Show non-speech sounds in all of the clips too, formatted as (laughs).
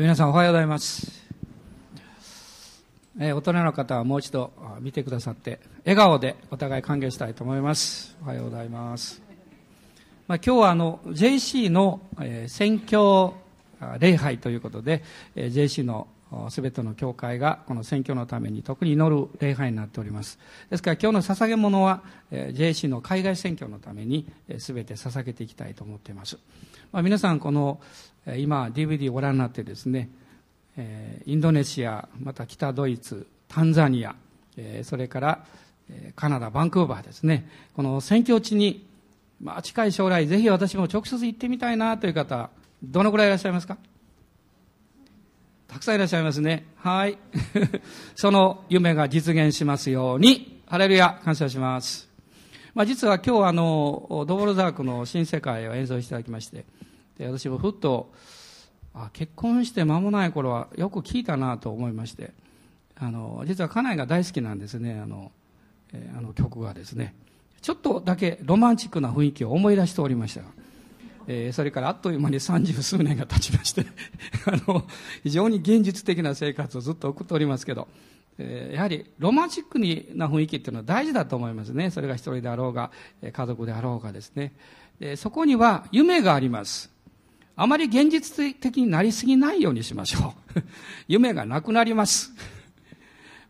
皆さんおはようございます。えー、大人の方はもう一度見てくださって、笑顔でお互い歓迎したいと思います。おはようございます。まあ、今日はあの JC の、えー、選挙礼拝ということで、えー、JC のすべての教会がこの選挙のために特に祈る礼拝になっております。ですから今日の捧げ物は、えー、JC の海外選挙のためにすべ、て捧げていきたいと思っています。まあ、皆さんこの今 DVD をご覧になってですねインドネシアまた北ドイツタンザニアそれからカナダバンクーバーですねこの選挙地に、まあ、近い将来ぜひ私も直接行ってみたいなという方どのくらいいらっしゃいますか？たくさんいらっしゃいますね。はい。(laughs) その夢が実現しますように。ハレルヤ感謝します。まあ、実は今日あのドボルザークの新世界を演奏していただきましてで私もふっとあ結婚して間もない頃はよく聞いたなと思いましてあの実は家内が大好きなんですね。あの,、えー、あの曲がですね。ちょっとだけロマンチックな雰囲気を思い出しておりました、えー、それからあっという間に三十数年が経ちまして (laughs) あの非常に現実的な生活をずっと送っておりますけどえやはりロマンチックな雰囲気っていうのは大事だと思いますね。それが一人であろうが、家族であろうがですね。でそこには夢があります。あまり現実的になりすぎないようにしましょう。(laughs) 夢がなくなります。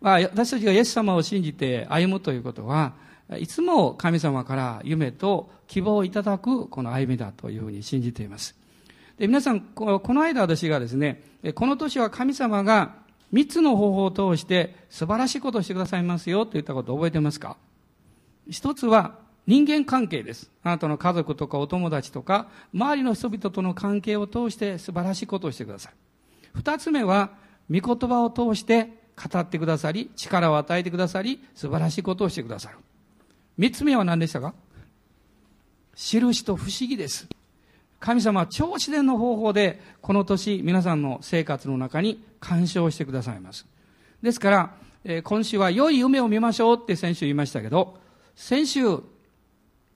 まあ、私たちがイエス様を信じて歩むということは、いつも神様から夢と希望をいただくこの歩みだというふうに信じています。で皆さん、この間私がですね、この年は神様が三つの方法を通して素晴らしいことをしてくださいますよと言ったことを覚えてますか？一つは人間関係です。あなたの家族とかお友達とか、周りの人々との関係を通して素晴らしいことをしてください。二つ目は、御言葉を通して語ってくださり、力を与えてくださり、素晴らしいことをしてくださる。三つ目は何でしたか？印と不思議です。神様は超自然の方法で、この年、皆さんの生活の中に干渉してくださいます。ですから、えー、今週は良い夢を見ましょうって先週言いましたけど、先週、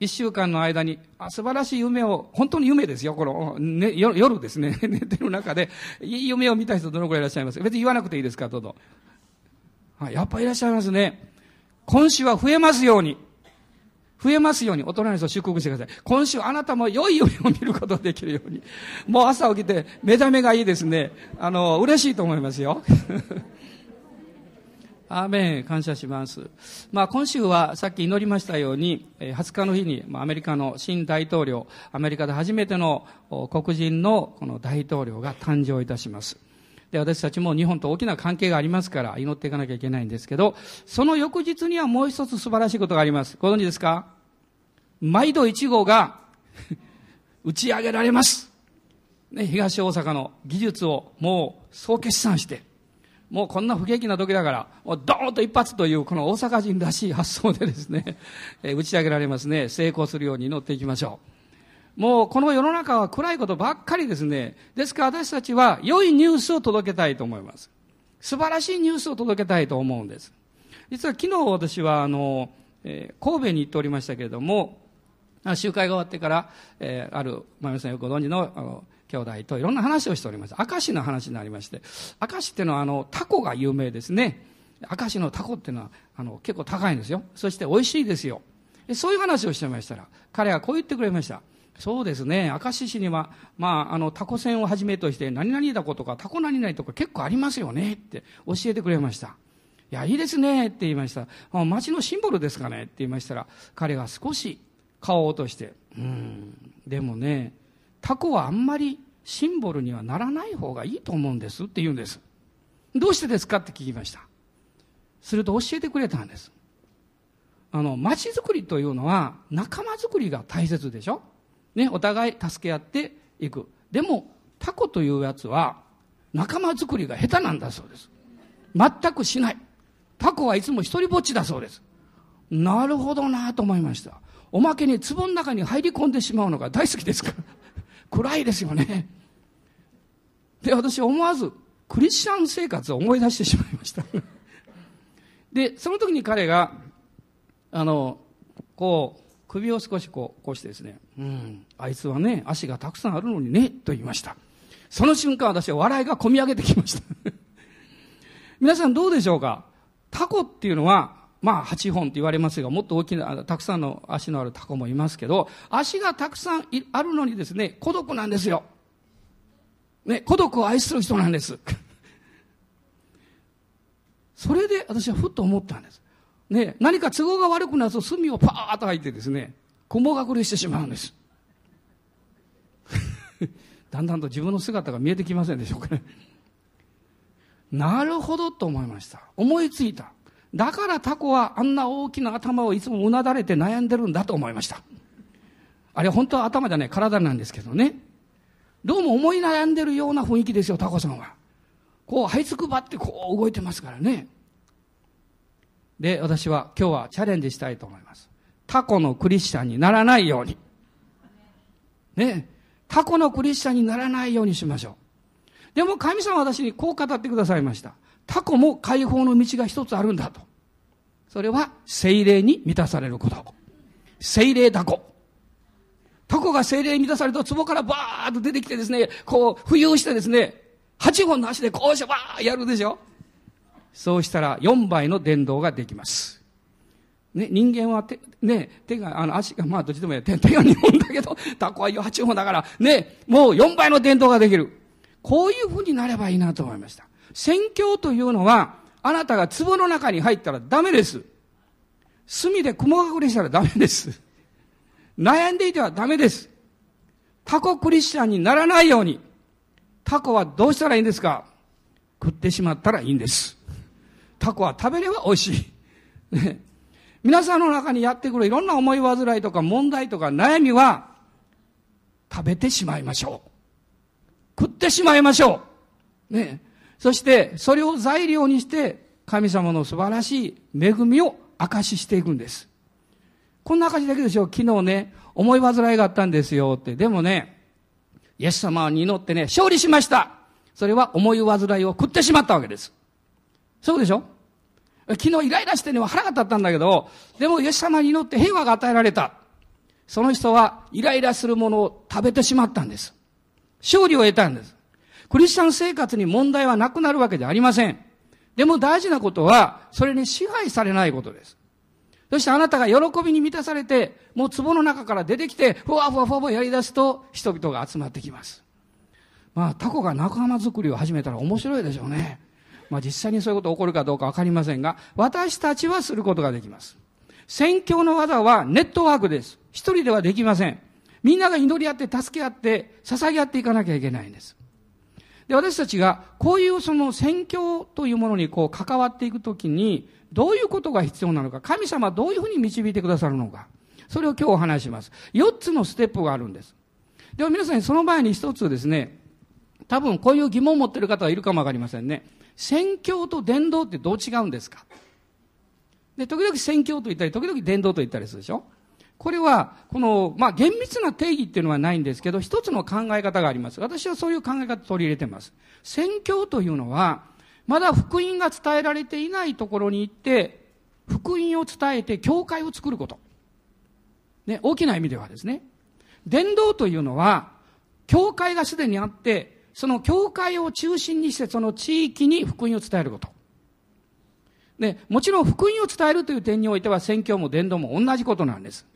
一週間の間に、あ、素晴らしい夢を、本当に夢ですよ、この、ね、夜ですね、(laughs) 寝てる中で、いい夢を見た人どのくらいいらっしゃいます？別に言わなくていいですか、どうぞ。はい、やっぱいらっしゃいますね。今週は増えますように。増えますように、大人の人祝福してください。今週あなたも良い夢を見ることができるように。もう朝起きて目覚めがいいですね。あの、嬉しいと思いますよ。(laughs) アーメン、感謝します。まあ、今週はさっき祈りましたように、20日の日にアメリカの新大統領、アメリカで初めての黒人のこの大統領が誕生いたします。で、私たちも日本と大きな関係がありますから祈っていかなきゃいけないんですけど、その翌日にはもう一つ素晴らしいことがあります。ご存知ですか？毎度1号が (laughs) 打ち上げられます。ね、東大阪の技術をもう総決算して、もうこんな不景気な時だから、もうドーンと一発というこの大阪人らしい発想でですね、え打ち上げられますね。成功するように祈っていきましょう。もうこの世の中は暗いことばっかりですね。ですから私たちは良いニュースを届けたいと思います。素晴らしいニュースを届けたいと思うんです。実は昨日私はあの、えー、神戸に行っておりましたけれども、集会が終わってから、えー、ある、まあ、皆さんよくご存知の、あの、兄弟といろんな話をしております。明石の話になりまして、明石っていうのはあの、タコが有名ですね。明石のタコっていうのは、あの、結構高いんですよ。そして美味しいですよ。そういう話をしてましたら、彼はこう言ってくれました。そうですね。明石市には、まあ、あの、タコ船をはじめとして、何々だことか、タコ何々とか結構ありますよねって教えてくれました。いや、いいですねって言いました。街のシンボルですかねって言いましたら、彼が少し顔を落として、うん、でもね、タコはあんまりシンボルにはならない方がいいと思うんですって言うんです。どうしてですか？って聞きました。すると教えてくれたんです。あの、街づくりというのは仲間づくりが大切でしょ？ね、お互い助け合っていく。でも、タコというやつは仲間づくりが下手なんだそうです。全くしない。タコはいつも一人ぼっちだそうです。なるほどなと思いました。おまけに壺の中に入り込んでしまうのが (laughs) 大好きですから。暗いですよね。で、私思わずクリスチャン生活を思い出してしまいました。で、その時に彼が、あの、こう、首を少しこう、こうしてですね、うん、あいつはね、足がたくさんあるのにね、と言いました。その瞬間私は笑いが込み上げてきました。(laughs) 皆さんどうでしょうか？タコっていうのは、まあ8本って言われますが、もっと大きな、たくさんの足のあるタコもいますけど、足がたくさんあるのにですね、孤独なんですよ。ね、孤独を愛する人なんです。(laughs) それで私はふっと思ったんです。ね、何か都合が悪くなると墨をパーッと吐いてですね、雲隠れしてしまうんです。(laughs) だんだんと自分の姿が見えてきませんでしょうかね。なるほどと思いました。思いついた。だからタコはあんな大きな頭をいつもうなだれて悩んでるんだと思いました。あれ本当は頭じゃない体なんですけどね。どうも思い悩んでるような雰囲気ですよ、タコさんは。こう、這いつくばってこう動いてますからね。で、私は今日はチャレンジしたいと思います。タコのクリスチャンにならないように。ね。タコのクリスチャンにならないようにしましょう。でも神様は私にこう語ってくださいました。タコも解放の道が一つあるんだと。それは精霊に満たされること。精霊タコ。タコが精霊に満たされると壺からバーッと出てきてですね、こう浮遊してですね、8本の足でこうしてバーッやるでしょ。そうしたら4倍の伝導ができます。ね、人間は手、ね、手が、あの足が、まあどっちでもいい。手手が2本だけど、タコは8本だから、ね、もう4倍の伝導ができる。こういうふうになればいいなと思いました。宣教というのは、あなたが壺の中に入ったらダメです。墨で雲隠れしたらダメです。悩んでいてはダメです。タコクリスチャンにならないように、タコはどうしたらいいんですか？食ってしまったらいいんです。タコは食べれば美味しい。ね、(laughs) 皆さんの中にやってくるいろんな思い煩いとか問題とか悩みは、食べてしまいましょう。食ってしまいましょう。ね。そして、それを材料にして、神様の素晴らしい恵みを証ししていくんです。こんな証だけでしょ。昨日ね、思い煩いがあったんですよって。でもね、イエス様に祈ってね、勝利しました。それは思い煩いを食ってしまったわけです。そうでしょ？昨日イライラしてね、腹が立ったんだけど、でもイエス様に祈って平和が与えられた。その人はイライラするものを食べてしまったんです。勝利を得たんです。クリスチャン生活に問題はなくなるわけじゃありません。でも大事なことは、それに支配されないことです。そしてあなたが喜びに満たされて、もう壺の中から出てきて、ふわふわふわふわやり出すと、人々が集まってきます。まあ、タコが仲間作りを始めたら面白いでしょうね。まあ実際にそういうことが起こるかどうかわかりませんが、私たちはすることができます。宣教の技はネットワークです。一人ではできません。みんなが祈り合って、助け合って、捧げ合っていかなきゃいけないんです。で、私たちが、こういうその宣教というものにこう関わっていくときに、どういうことが必要なのか、神様はどういうふうに導いてくださるのか、それを今日お話します。4つのステップがあるんです。では皆さんその前に一つですね、多分こういう疑問を持っている方がいるかもわかりませんね。宣教と伝道ってどう違うんですか？で、時々宣教と言ったり、時々伝道と言ったりするでしょ？これは、この、まあ、厳密な定義っていうのはないんですけど、一つの考え方があります。私はそういう考え方取り入れてます。宣教というのは、まだ福音が伝えられていないところに行って、福音を伝えて教会を作ること。ね、大きな意味ではですね。伝道というのは、教会がすでにあって、その教会を中心にしてその地域に福音を伝えること。で、もちろん福音を伝えるという点においては宣教も伝道も同じことなんです。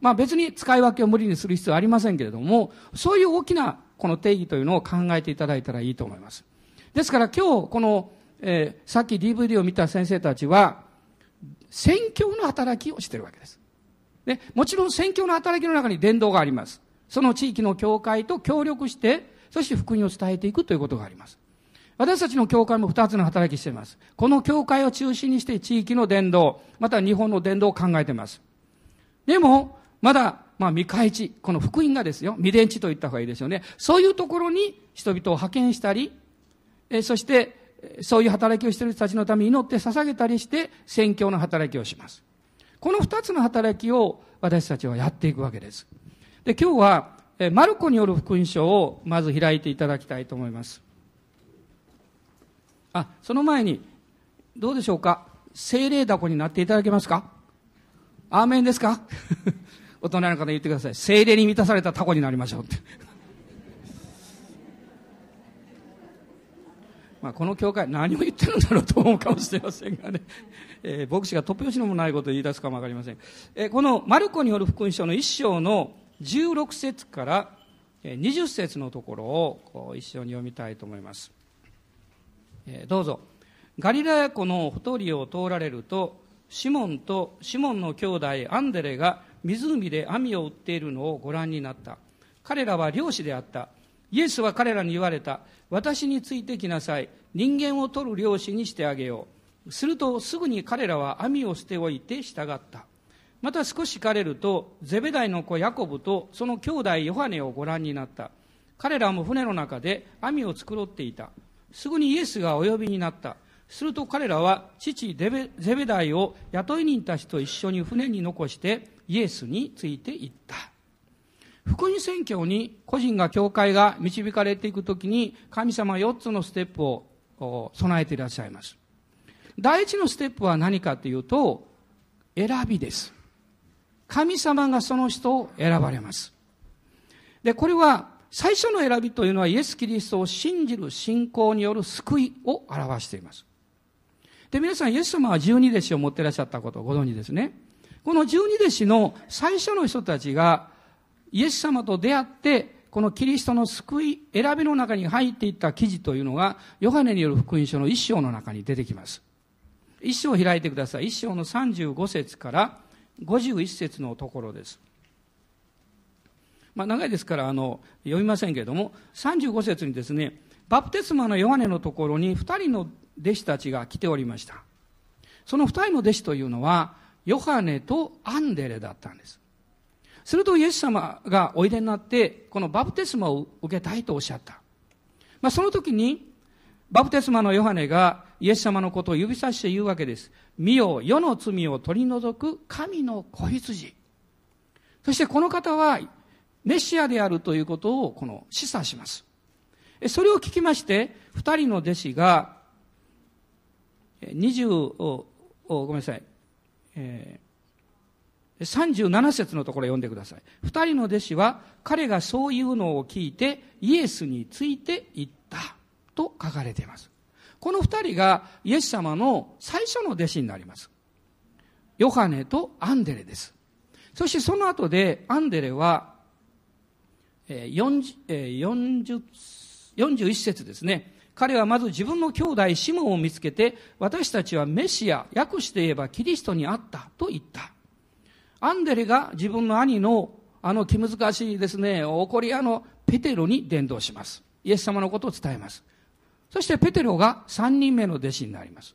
まあ別に使い分けを無理にする必要はありませんけれども、そういう大きなこの定義というのを考えていただいたらいいと思います。ですから今日この、えー、さっき DVD を見た先生たちは、宣教の働きをしているわけです。で、もちろん宣教の働きの中に伝道があります。その地域の教会と協力して、そして福音を伝えていくということがあります。私たちの教会も二つの働きしています。この教会を中心にして地域の伝道、また日本の伝道を考えています。でも、まだ、まあ、未開地、この福音がですよ、未伝地と言った方がいいですよね。そういうところに人々を派遣したり、えそして、そういう働きをしている人たちのために祈って捧げたりして、宣教の働きをします。この二つの働きを私たちはやっていくわけです。で、今日は、マルコによる福音書をまず開いていただきたいと思います。あ、その前に、どうでしょうか？精霊だこになっていただけますか？アーメンですか？(laughs) 大人の方言ってください。精霊に満たされたタコになりましょうって。(laughs) まあ、この教会何を言ってるんだろうと思うかもしれませんがね、(laughs) えー、牧師が突拍子のもないことを言い出すかもわかりません。えー、このマルコによる福音書の一章の16節から20節のところを一緒に読みたいと思います。え、どうぞ。ガリラヤ湖のほとりを通られると、シモンとシモンの兄弟アンデレが湖で網を売っているのをご覧になった。彼らは漁師であった。イエスは彼らに言われた。私についてきなさい。人間を取る漁師にしてあげよう。するとすぐに彼らは網を捨ておいて従った。また少し枯れると、ゼベダイの子ヤコブとその兄弟ヨハネをご覧になった。彼らも船の中で網を繕っていた。すぐにイエスがお呼びになった。すると彼らは父ゼベダイを雇い人たちと一緒に船に残してイエスについて行った。福音宣教に個人が教会が導かれていくときに神様は4つのステップを備えていらっしゃいます。第一のステップは何かというと、選びです。神様がその人を選ばれます。で、これは最初の選びというのはイエス・キリストを信じる信仰による救いを表しています。で、皆さん、イエス様は十二弟子を持っていらっしゃったことをご存知ですね。この十二弟子の最初の人たちがイエス様と出会って、このキリストの救い、選びの中に入っていった記事というのが、ヨハネによる福音書の一章の中に出てきます。一章を開いてください。一章の35節から51節のところです。まあ、長いですからあの読みませんけれども35節にですねバプテスマのヨハネのところに2人の弟子たちが来ておりましたその2人の弟子というのはヨハネとアンデレだったんですするとイエス様がおいでになって、このバプテスマを受けたいとおっしゃった。まあ、その時に、バプテスマのヨハネがイエス様のことを指さして言うわけです。見よ、世の罪を取り除く神の子羊。そしてこの方は、メシアであるということをこの示唆します。それを聞きまして、二人の弟子が、二十、ごめんなさい、えー37節のところ読んでください。二人の弟子は彼がそういうのを聞いてイエスについて行ったと書かれています。この二人がイエス様の最初の弟子になります。ヨハネとアンデレです。そしてその後でアンデレは40 40 41節ですね。彼はまず自分の兄弟シモンを見つけて私たちはメシア、訳して言えばキリストに会ったと言った。アンデレが自分の兄のあの気難しいですね、怒り屋のペテロに伝道します。イエス様のことを伝えます。そしてペテロが3人目の弟子になります。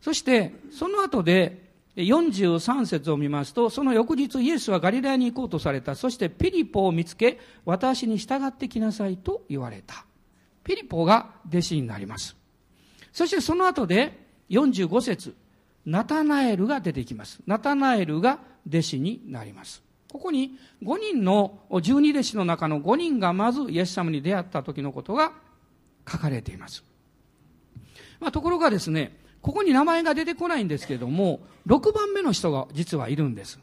そして、その後で43節を見ますと、その翌日イエスはガリラヤに行こうとされた。そしてピリポを見つけ、私に従ってきなさいと言われた。ピリポが弟子になります。そしてその後で45節ナタナエルが出てきます。ナタナエルが弟子になります。ここに5人の十二弟子の中の5人がまずイエス様に出会った時のことが書かれています。まあ、ところがですね、ここに名前が出てこないんですけども、6番目の人が実はいるんです。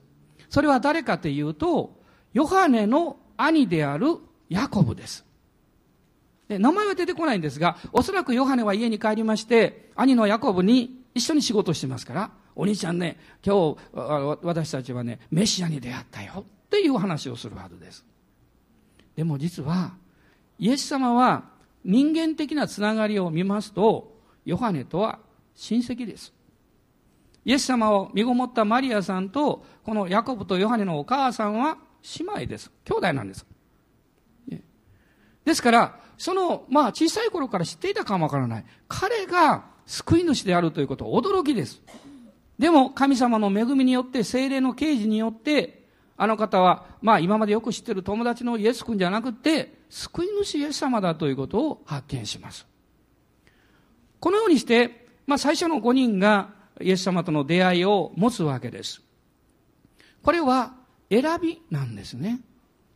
それは誰かというと、ヨハネの兄であるヤコブです。で名前は出てこないんですが、おそらくヨハネは家に帰りまして、兄のヤコブに一緒に仕事してますから、お兄ちゃんね、今日私たちはね、メシアに出会ったよっていう話をするはずです。でも実は、イエス様は人間的なつながりを見ますと、ヨハネとは親戚です。イエス様を身ごもったマリアさんと、このヤコブとヨハネのお母さんは姉妹です。兄弟なんです。ですから、その、まあ小さい頃から知っていたかもわからない。彼が救い主であるということは驚きです。でも神様の恵みによって精霊の啓示によってあの方はまあ今までよく知ってる友達のイエス君じゃなくて救い主イエス様だということを発見します。このようにして、まあ最初の5人がイエス様との出会いを持つわけです。これは選びなんですね。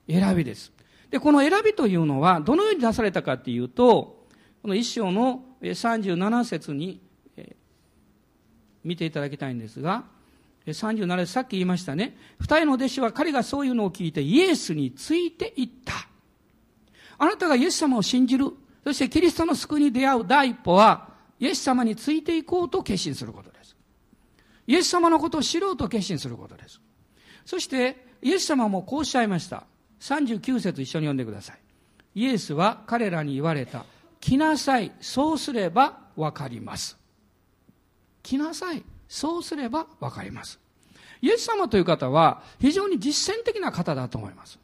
選びです。で、この選びというのはどのように出されたかっていうと、この一章の37節に見ていただきたいんですが、37節さっき言いましたね。二人の弟子は彼がそういうのを聞いてイエスについていった。あなたがイエス様を信じる。そしてキリストの救いに出会う第一歩は、イエス様についていこうと決心することです。イエス様のことを知ろうと決心することです。そして、イエス様もこうおっしゃいました。39節一緒に読んでください。イエスは彼らに言われた。来なさい。そうすればわかります。来なさい。そうすればわかります。イエス様という方は非常に実践的な方だと思います。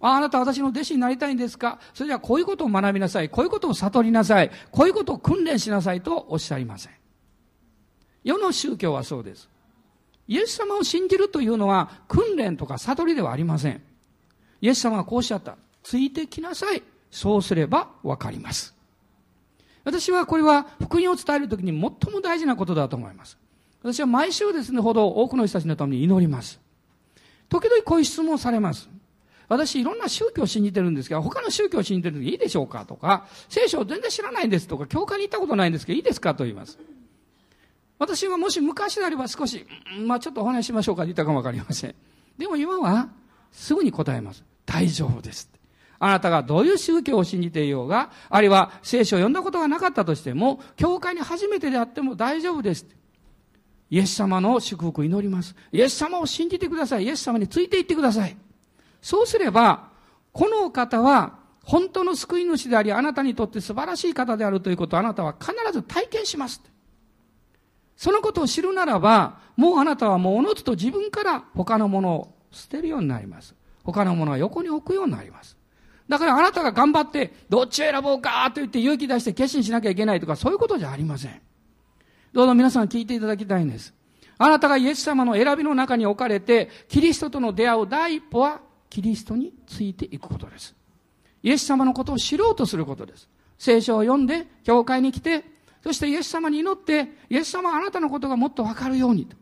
ああなた私の弟子になりたいんですか？それじゃあこういうことを学びなさい。こういうことを悟りなさい。こういうことを訓練しなさいとおっしゃいません。世の宗教はそうです。イエス様を信じるというのは訓練とか悟りではありません。イエス様はこうおっしゃった。ついてきなさい。そうすればわかります。私はこれは福音を伝えるときに最も大事なことだと思います。私は毎週ですね、ほど多くの人たちのために祈ります。時々こういう質問をされます。私いろんな宗教を信じてるんですけど、他の宗教を信じてるんでいいでしょうかとか、聖書を全然知らないんですとか、教会に行ったことないんですけど、いいですかと言います。私はもし昔であれば少し、まあちょっとお話ししましょうかと言ったかもわかりません。でも今は、すぐに答えます。大丈夫です。あなたがどういう宗教を信じていようが、あるいは聖書を読んだことがなかったとしても、教会に初めてであっても大丈夫です。イエス様の祝福を祈ります。イエス様を信じてください。イエス様についていってください。そうすれば、このお方は本当の救い主であり、あなたにとって素晴らしい方であるということをあなたは必ず体験します。そのことを知るならば、もうあなたはもうおのずと自分から他のものを捨てるようになります。他のものは横に置くようになります。だからあなたが頑張って、どっちを選ぼうかと言って勇気出して決心しなきゃいけないとか、そういうことじゃありません。どうぞ皆さん聞いていただきたいんです。あなたがイエス様の選びの中に置かれて、キリストとの出会う第一歩は、キリストについていくことです。イエス様のことを知ろうとすることです。聖書を読んで、教会に来て、そしてイエス様に祈って、イエス様あなたのことがもっとわかるようにと。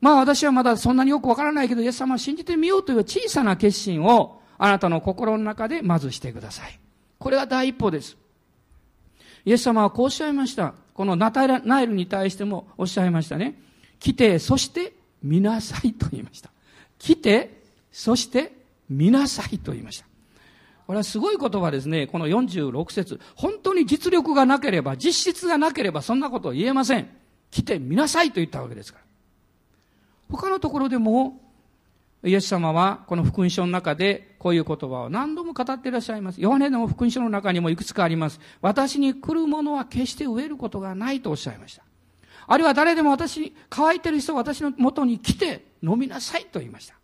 まあ私はまだそんなによくわからないけど、イエス様を信じてみようという小さな決心を、あなたの心の中でまずしてください。これが第一歩です。イエス様はこうおっしゃいました。このナタナイルに対してもおっしゃいましたね。来て、そして見なさいと言いました。来て、そして見なさいと言いました。これはすごい言葉ですね。この46節。本当に実力がなければ、実質がなければそんなことを言えません。来て見なさいと言ったわけですから。他のところでもイエス様はこの福音書の中でこういう言葉を何度も語っていらっしゃいます。ヨハネの福音書の中にもいくつかあります。私に来るものは決して飢えることがないとおっしゃいました。あるいは誰でも私に乾いてる人は私の元に来て飲みなさいと言いました。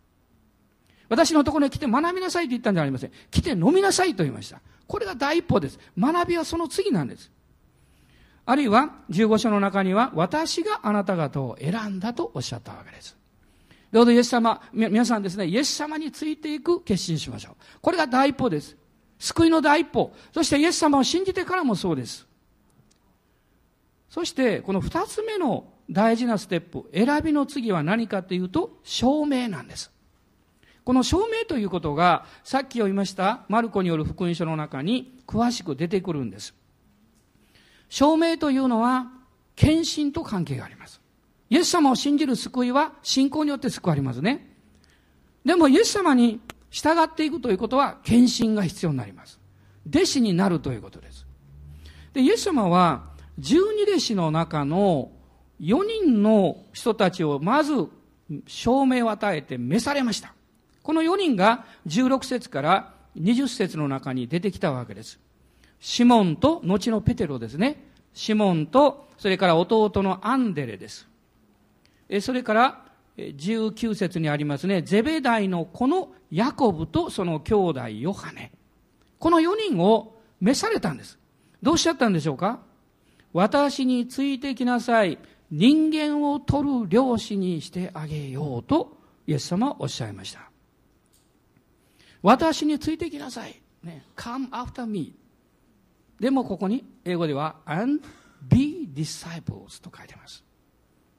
私のところに来て学びなさいと言ったんじゃありません。来て飲みなさいと言いました。これが第一歩です。学びはその次なんです。あるいは15章の中には私があなた方を選んだとおっしゃったわけです。どうぞイエス様、皆さんですね、イエス様についていく決心しましょう。これが第一歩です。救いの第一歩。そしてイエス様を信じてからもそうです。そして、この二つ目の大事なステップ、選びの次は何かというと、証明なんです。この証明ということが、さっき読みましたマルコによる福音書の中に詳しく出てくるんです。証明というのは、献身と関係があります。イエス様を信じる救いは信仰によって救われますね。でもイエス様に従っていくということは献身が必要になります。弟子になるということです。で、イエス様は十二弟子の中の4人の人たちをまず証明を与えて召されました。この4人が16節から20節の中に出てきたわけです。シモンと後のペテロですね。シモンとそれから弟のアンデレです。それから19節にありますね、ゼベダイの子のヤコブとその兄弟ヨハネ。この4人を召されたんです。どうしちゃったんでしょうか？私についてきなさい。人間を取る漁師にしてあげようと、イエス様はおっしゃいました。私についてきなさい。ね、come after me. でもここに英語では and be disciples と書いてます。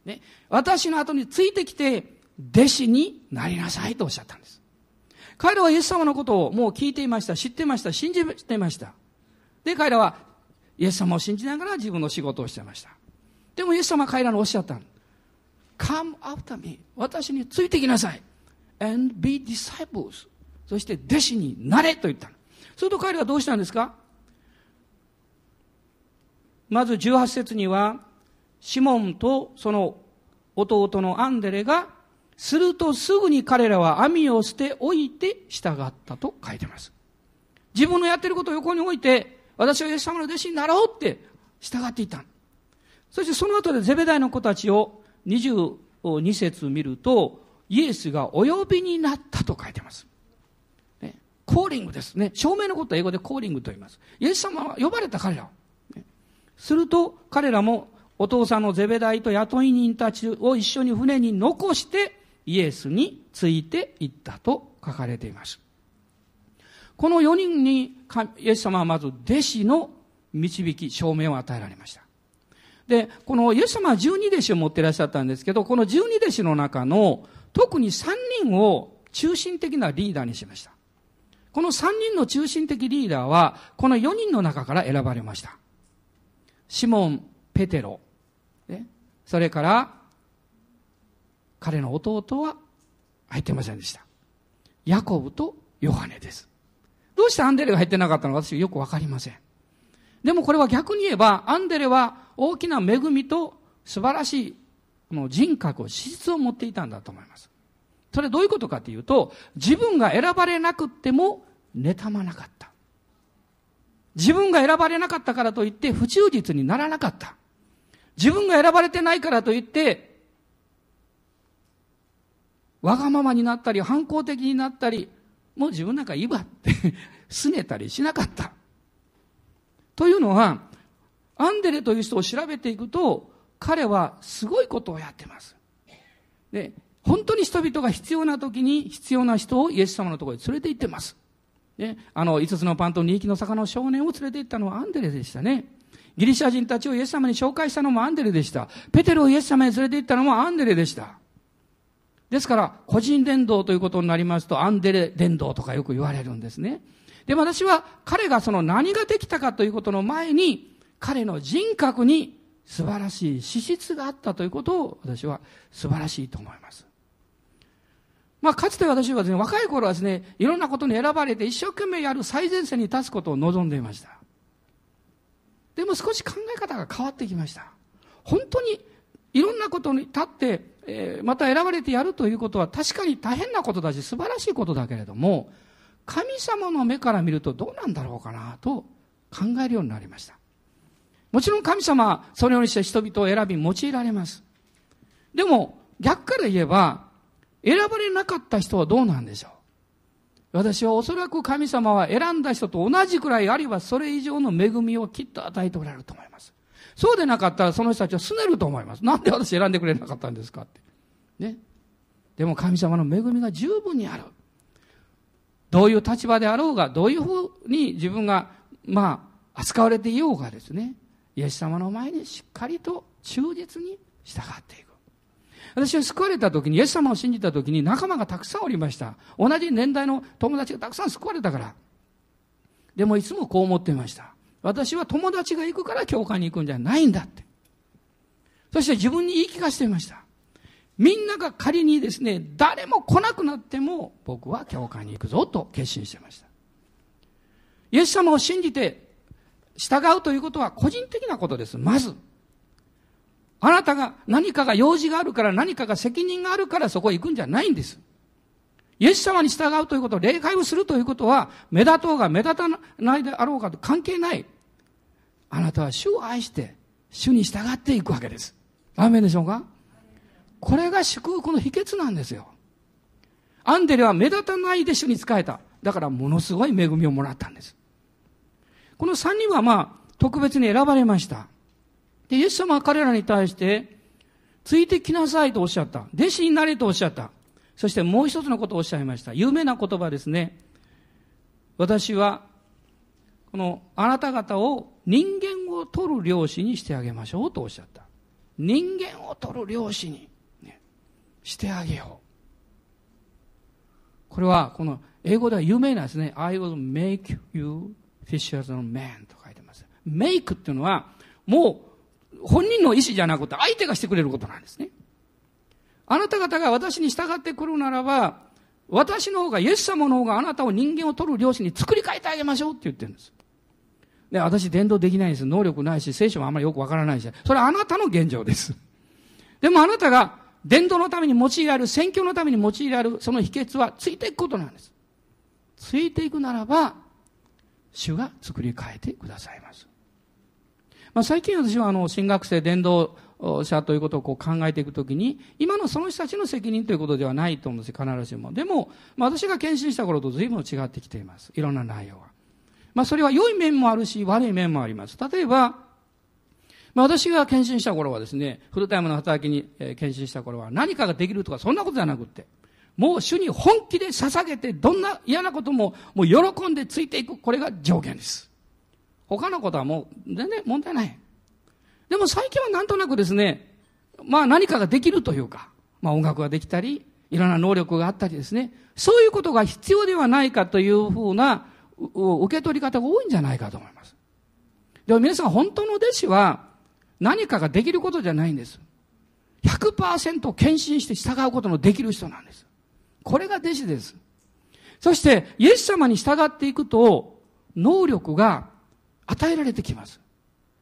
ね、私の後についてきて、弟子になりなさいとおっしゃったんです。彼らはイエス様のことをもう聞いていました、知ってました、信じていました。で、彼らはイエス様を信じながら自分の仕事をしていました。でもイエス様は彼らにおっしゃった。Come after me. 私についてきなさい。And be disciples. そして弟子になれと言った。すると彼らはどうしたんですか？まず18節には、シモンとその弟のアンデレが、するとすぐに彼らは網を捨て置いて従ったと書いてます。自分のやってることを横に置いて、私はイエス様の弟子になろうって従っていた。そしてその後でゼベダイの子たちを22節見ると、イエスがお呼びになったと書いてます。ね、コーリングですね。証明のことは英語でコーリングと言います。イエス様は呼ばれた彼らを。ね、すると彼らもお父さんのゼベダイと雇い人たちを一緒に船に残してイエスについていったと書かれています。この4人にイエス様はまず弟子の導き、証明を与えられました。で、このイエス様は12弟子を持っていらっしゃったんですけど、この12弟子の中の特に3人を中心的なリーダーにしました。この3人の中心的リーダーは、この4人の中から選ばれました。シモン・ペテロ、それから、彼の弟は入ってませんでした。ヤコブとヨハネです。どうしてアンデレが入ってなかったのか私よくわかりません。でもこれは逆に言えば、アンデレは大きな恵みと素晴らしいこの人格を、資質を持っていたんだと思います。それどういうことかというと、自分が選ばれなくても妬まなかった。自分が選ばれなかったからといって不忠実にならなかった。自分が選ばれてないからといって、わがままになったり、反抗的になったり、もう自分なんかいいわって (laughs) 拗ねたりしなかった。というのは、アンデレという人を調べていくと、彼はすごいことをやってます。で、本当に人々が必要な時に必要な人をイエス様のところに連れて行ってます。ね、あの、五つのパンと二匹の魚の少年を連れて行ったのはアンデレでしたね。ギリシャ人たちをイエス様に紹介したのもアンデレでした。ペテロをイエス様に連れて行ったのもアンデレでした。ですから、個人伝道ということになりますと、アンデレ伝道とかよく言われるんですね。で、私は彼がその何ができたかということの前に、彼の人格に素晴らしい資質があったということを私は素晴らしいと思います。まあ、かつて私はですね、若い頃はですね、いろんなことに選ばれて一生懸命やる最前線に立つことを望んでいました。でも少し考え方が変わってきました。本当にいろんなことに立って、えー、また選ばれてやるということは確かに大変なことだし素晴らしいことだけれども、神様の目から見るとどうなんだろうかなと考えるようになりました。もちろん神様はそのようにして人々を選び用いられます。でも逆から言えば、選ばれなかった人はどうなんでしょう？私はおそらく神様は選んだ人と同じくらいあるいはそれ以上の恵みをきっと与えておられると思います。そうでなかったらその人たちは拗ねると思います。なんで私選んでくれなかったんですかって。ね。でも神様の恵みが十分にある。どういう立場であろうが、どういうふうに自分が、まあ、扱われていようがですね、イエス様の前にしっかりと忠実に従っていく。私は救われた時に、イエス様を信じた時に仲間がたくさんおりました。同じ年代の友達がたくさん救われたから。でもいつもこう思っていました。私は友達が行くから教会に行くんじゃないんだって。そして自分に言い聞かせていました。みんなが仮にですね、誰も来なくなっても僕は教会に行くぞと決心していました。イエス様を信じて従うということは個人的なことです。まず。あなたが何かが用事があるから何かが責任があるからそこへ行くんじゃないんです。イエス様に従うということ、礼拝をするということは、目立とうが目立たないであろうかと関係ない。あなたは主を愛して、主に従っていくわけです。アーメンでしょうか？これが祝福の秘訣なんですよ。アンデレは目立たないで主に仕えた。だからものすごい恵みをもらったんです。この三人はまあ、特別に選ばれました。で、イエス様は彼らに対して、ついてきなさいとおっしゃった。弟子になれとおっしゃった。そしてもう一つのことをおっしゃいました。有名な言葉ですね。私は、このあなた方を人間を取る漁師にしてあげましょうとおっしゃった。人間を取る漁師に、ね、してあげよう。これは、この英語では有名なんですね。I will make you fishers of men と書いてます。make っていうのは、もう本人の意思じゃなくて相手がしてくれることなんですね。あなた方が私に従ってくるならば、私の方が、イエス様の方があなたを人間を取る漁師に作り変えてあげましょうって言ってるんです。で、私伝道できないんです。能力ないし、聖書もあんまりよくわからないし。それはあなたの現状です。でもあなたが伝道のために用いられる、宣教のために用いられる、その秘訣はついていくことなんです。ついていくならば、主が作り変えてくださいます。まあ、最近私はあの、新学生伝道者ということをこう考えていくときに、今のその人たちの責任ということではないと思うんです必ずしも。でも、まあ、私が献身した頃と随分違ってきています。いろんな内容は。まあ、それは良い面もあるし、悪い面もあります。例えば、まあ、私が献身した頃はですね、フルタイムの働きに、献身した頃は何かができるとかそんなことじゃなくって、もう主に本気で捧げて、どんな嫌なことももう喜んでついていく、これが条件です。他のことはもう全然問題ない。でも最近はなんとなくですね、まあ何かができるというか、まあ音楽ができたり、いろんな能力があったりですね、そういうことが必要ではないかというふうな受け取り方が多いんじゃないかと思います。でも皆さん本当の弟子は何かができることじゃないんです。100%献身して従うことのできる人なんです。これが弟子です。そして、イエス様に従っていくと、能力が与えられてきます。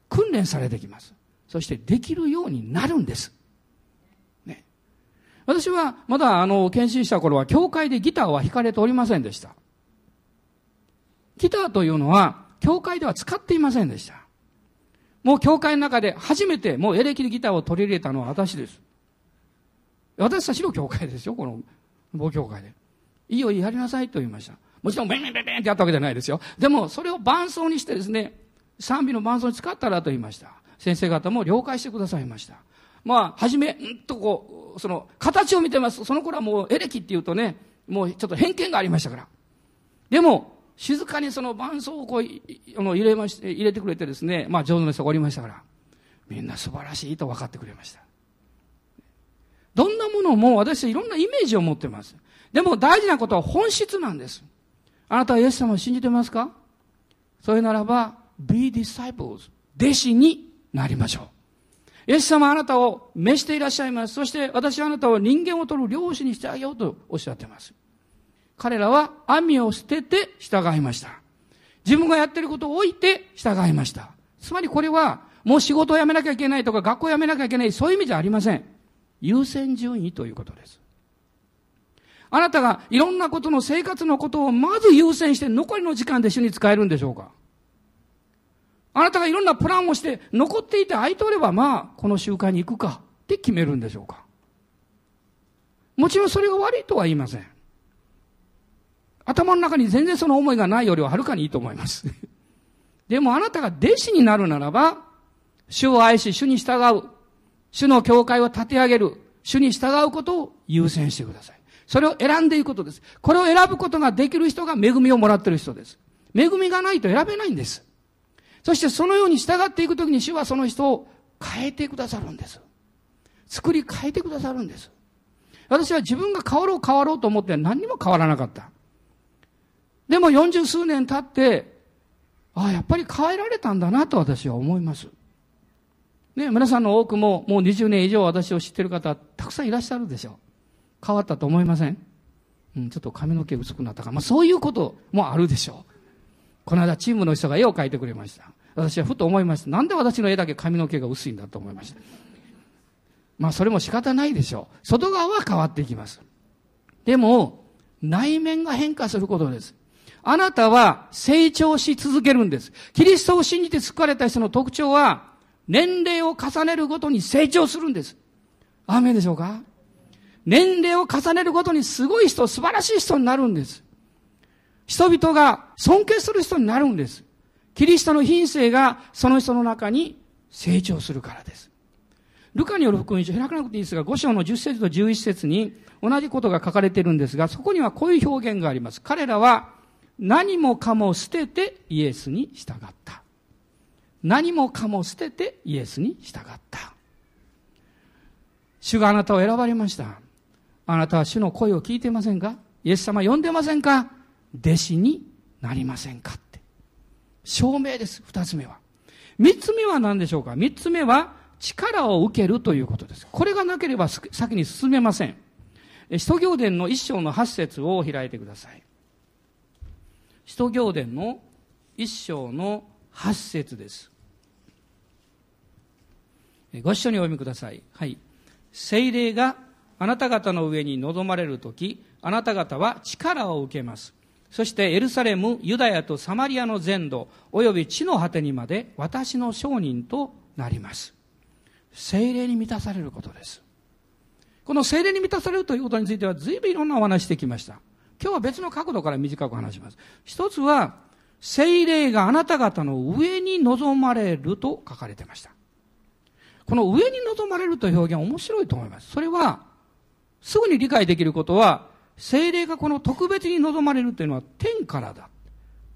訓練されてきます。そしてできるようになるんです。ね。私はまだあの、検診した頃は教会でギターは弾かれておりませんでした。ギターというのは、教会では使っていませんでした。もう教会の中で初めてもうエレキギターを取り入れたのは私です。私たちの教会ですよ、この母教会で。いいよ、やりなさいと言いました。もちろん、ベンベンベンベンってやったわけじゃないですよ。でも、それを伴奏にしてですね、賛美の伴奏に使ったらと言いました。先生方も了解してくださいました。まあ、はじめ、んとこう、その、形を見てます。その頃はもう、エレキって言うとね、もうちょっと偏見がありましたから。でも、静かにその伴奏をこう、あの入れまして、入れてくれてですね、まあ上手な人がおりましたから、みんな素晴らしいと分かってくれました。どんなものも私はいろんなイメージを持ってます。でも大事なことは本質なんです。あなたはイエス様を信じてますか？それならば、be disciples。弟子になりましょう。イエス様あなたを召していらっしゃいます。そして私はあなたを人間を取る漁師にしてあげようとおっしゃってます。彼らは網を捨てて従いました。自分がやってることを置いて従いました。つまりこれは、もう仕事を辞めなきゃいけないとか、学校を辞めなきゃいけない、そういう意味じゃありません。優先順位ということです。あなたがいろんなことの生活のことをまず優先して残りの時間で主に使えるんでしょうか？あなたがいろんなプランをして残っていて空いておればまあこの集会に行くかって決めるんでしょうか？もちろんそれが悪いとは言いません。頭の中に全然その思いがないよりははるかにいいと思います。(laughs) でもあなたが弟子になるならば、主を愛し、主に従う。主の教会を立て上げる。主に従うことを優先してください。それを選んでいくことです。これを選ぶことができる人が恵みをもらっている人です。恵みがないと選べないんです。そしてそのように従っていくときに主はその人を変えてくださるんです。作り変えてくださるんです。私は自分が変わろう変わろうと思って何にも変わらなかった。でも40数年経って、ああ、やっぱり変えられたんだなと私は思います。ね、皆さんの多くももう20年以上私を知ってる方たくさんいらっしゃるでしょう。変わったと思いません？うん、ちょっと髪の毛薄くなったか。まあそういうこともあるでしょう。この間チームの人が絵を描いてくれました。私はふと思いました。なんで私の絵だけ髪の毛が薄いんだと思いました。まあそれも仕方ないでしょう。外側は変わっていきます。でも、内面が変化することです。あなたは成長し続けるんです。キリストを信じて救われた人の特徴は、年齢を重ねるごとに成長するんです。アーメンでしょうか？年齢を重ねるごとにすごい人、素晴らしい人になるんです。人々が尊敬する人になるんです。キリストの品性がその人の中に成長するからです。ルカによる福音書、開かなくていいですが、5章の10節と11節に同じことが書かれているんですが、そこにはこういう表現があります。彼らは何もかも捨ててイエスに従った。何もかも捨ててイエスに従った。主があなたを選ばれました。あなたは主の声を聞いていませんか？イエス様呼んでませんか？弟子になりませんかって。証明です、二つ目は。三つ目は何でしょうか？三つ目は力を受けるということです。これがなければ先に進めません。使徒行伝の一章の八節を開いてください。使徒行伝の一章の8節です。ご一緒にお読みください。はい。精霊があなた方の上に臨まれるとき、あなた方は力を受けます。そしてエルサレム、ユダヤとサマリアの全土、および地の果てにまで私の商人となります。精霊に満たされることです。この精霊に満たされるということについては随分いろんなお話してきました。今日は別の角度から短く話します。一つは、精霊があなた方の上に望まれると書かれてました。この上に望まれるという表現面白いと思います。それは、すぐに理解できることは、精霊がこの特別に望まれるというのは天からだ。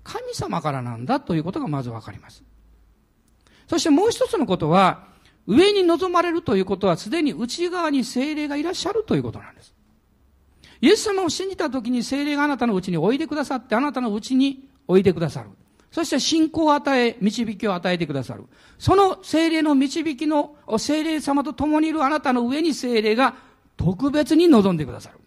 神様からなんだということがまずわかります。そしてもう一つのことは、上に望まれるということはすでに内側に精霊がいらっしゃるということなんです。イエス様を信じた時に精霊があなたのうちにおいでくださって、あなたのうちにおいでくださる。そして信仰を与え、導きを与えてくださる。その精霊の導きの、精霊様と共にいるあなたの上に精霊が特別に望んでくださる。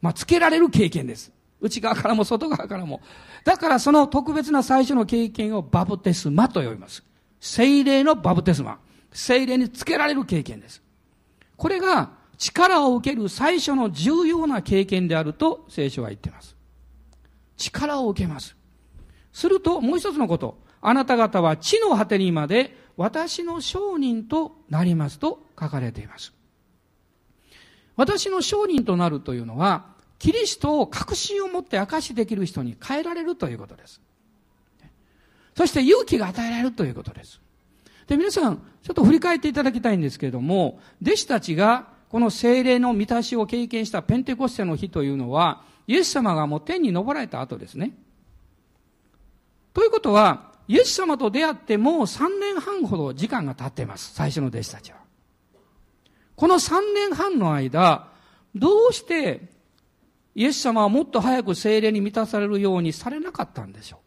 まあ、つけられる経験です。内側からも外側からも。だからその特別な最初の経験をバプテスマと呼びます。精霊のバプテスマ。精霊につけられる経験です。これが力を受ける最初の重要な経験であると聖書は言っています。力を受けます。するともう一つのこと。あなた方は地の果てにまで私の商人となりますと書かれています。私の商人となるというのは、キリストを確信を持って証しできる人に変えられるということです。そして勇気が与えられるということです。で、皆さん、ちょっと振り返っていただきたいんですけれども、弟子たちがこの精霊の満たしを経験したペンテコステの日というのは、イエス様がもう天に昇られた後ですね。ということは、イエス様と出会ってもう3年半ほど時間が経っています。最初の弟子たちは。この3年半の間、どうしてイエス様はもっと早く精霊に満たされるようにされなかったんでしょ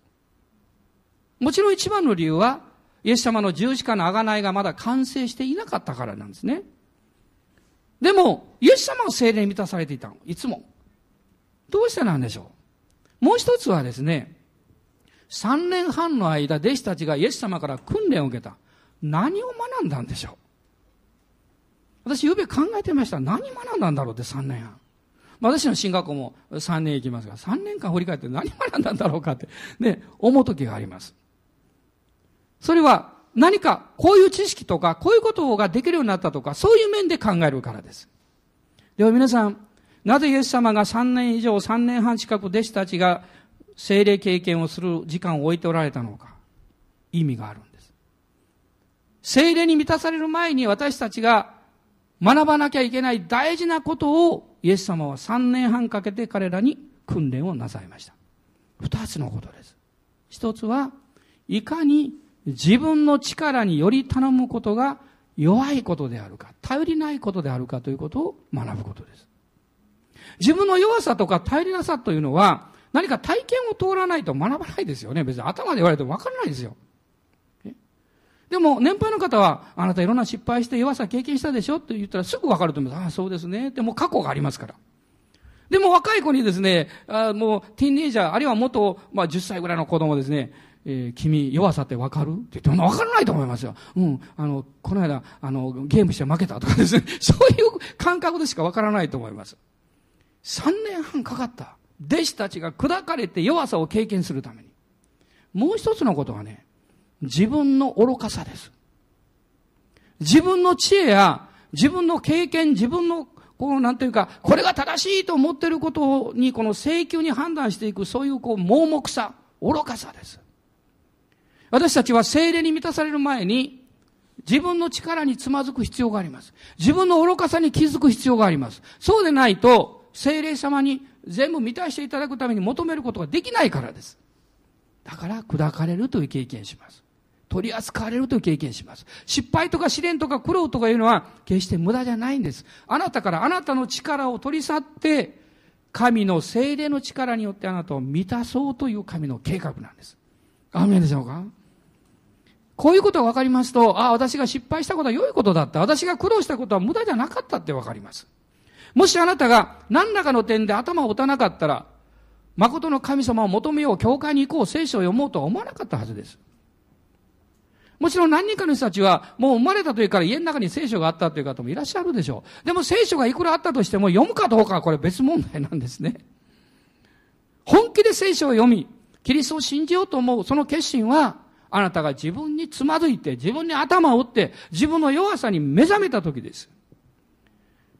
う？もちろん一番の理由は、イエス様の十字架の贖いがまだ完成していなかったからなんですね。でも、イエス様は精霊に満たされていたの。いつも。どうしてなんでしょう？もう一つはですね、3年半の間、弟子たちがイエス様から訓練を受けた。何を学んだんでしょう？私、ゆうべ考えてました。何学んだんだろうって3年半。私の進学校も3年行きますが、3年間振り返って何学んだんだろうかって、ね、思う時があります。それは何かこういう知識とか、こういうことができるようになったとか、そういう面で考えるからです。では皆さん、なぜイエス様が3年以上、3年半近く弟子たちが精霊経験をする時間を置いておられたのか、意味があるんです。精霊に満たされる前に私たちが学ばなきゃいけない大事なことをイエス様は3年半かけて彼らに訓練をなさいました。二つのことです。一つは、いかに自分の力により頼むことが弱いことであるか、頼りないことであるかということを学ぶことです。自分の弱さとか頼りなさというのは、何か体験を通らないと学ばないですよね。別に頭で言われても分からないですよ。でも、年配の方は、あなたいろんな失敗して弱さ経験したでしょ？って言ったらすぐ分かると思います。ああ、そうですね。でも過去がありますから。でも若い子にですね、あもうティーンエイジャー、あるいはもっと、まあ10歳ぐらいの子供ですね、えー、君、弱さって分かる？って言っても分からないと思いますよ。うん、あの、この間、あの、ゲームして負けたとかですね、(laughs) そういう感覚でしか分からないと思います。3年半かかった。弟子たちが砕かれて弱さを経験するために。もう一つのことはね、自分の愚かさです。自分の知恵や、自分の経験、自分の、こう、なんていうか、これが正しいと思っていることに、この請求に判断していく、そういう、こう、盲目さ、愚かさです。私たちは精霊に満たされる前に、自分の力につまずく必要があります。自分の愚かさに気づく必要があります。そうでないと、精霊様に全部満たしていただくために求めることができないからです。だから、砕かれるという経験します。取り扱われるという経験します。失敗とか試練とか苦労とかいうのは決して無駄じゃないんです。あなたからあなたの力を取り去って、神の精霊の力によってあなたを満たそうという神の計画なんです。アーメンでしょうか？こういうことが分かりますと、ああ、私が失敗したことは良いことだった。私が苦労したことは無駄じゃなかったって分かります。もしあなたが何らかの点で頭を打たなかったら、誠の神様を求めよう、教会に行こう、聖書を読もうとは思わなかったはずです。もちろん何人かの人たちは、もう生まれた時から家の中に聖書があったという方もいらっしゃるでしょう。でも聖書がいくらあったとしても読むかどうかはこれ別問題なんですね。本気で聖書を読み、キリストを信じようと思うその決心は、あなたが自分につまずいて、自分に頭を打って、自分の弱さに目覚めた時です。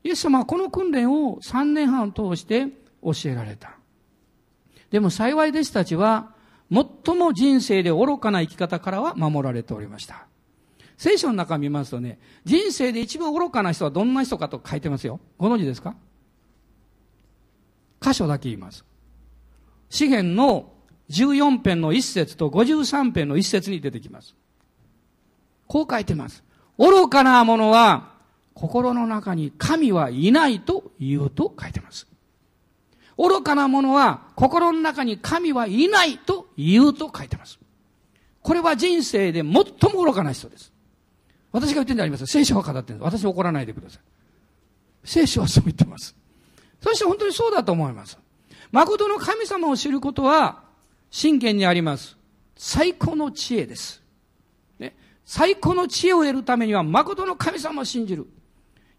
イエス様はこの訓練を3年半通して教えられた。でも幸い弟子たちは、最も人生で愚かな生き方からは守られておりました。聖書の中見ますとね、人生で一番愚かな人はどんな人かと書いてますよ。ご存知ですか？箇所だけ言います。詩篇の14編の一節と53編の一節に出てきます。こう書いてます。愚かな者は心の中に神はいないと言うと書いてます。愚かな者は心の中に神はいないと言うと書いてます。これは人生で最も愚かな人です。私が言ってるんじゃありません。聖書は語ってるんです。私怒らないでください。聖書はそう言ってます。そして本当にそうだと思います。誠の神様を知ることは、信玄にあります。最高の知恵です。ね、最高の知恵を得るためには、誠の神様を信じる。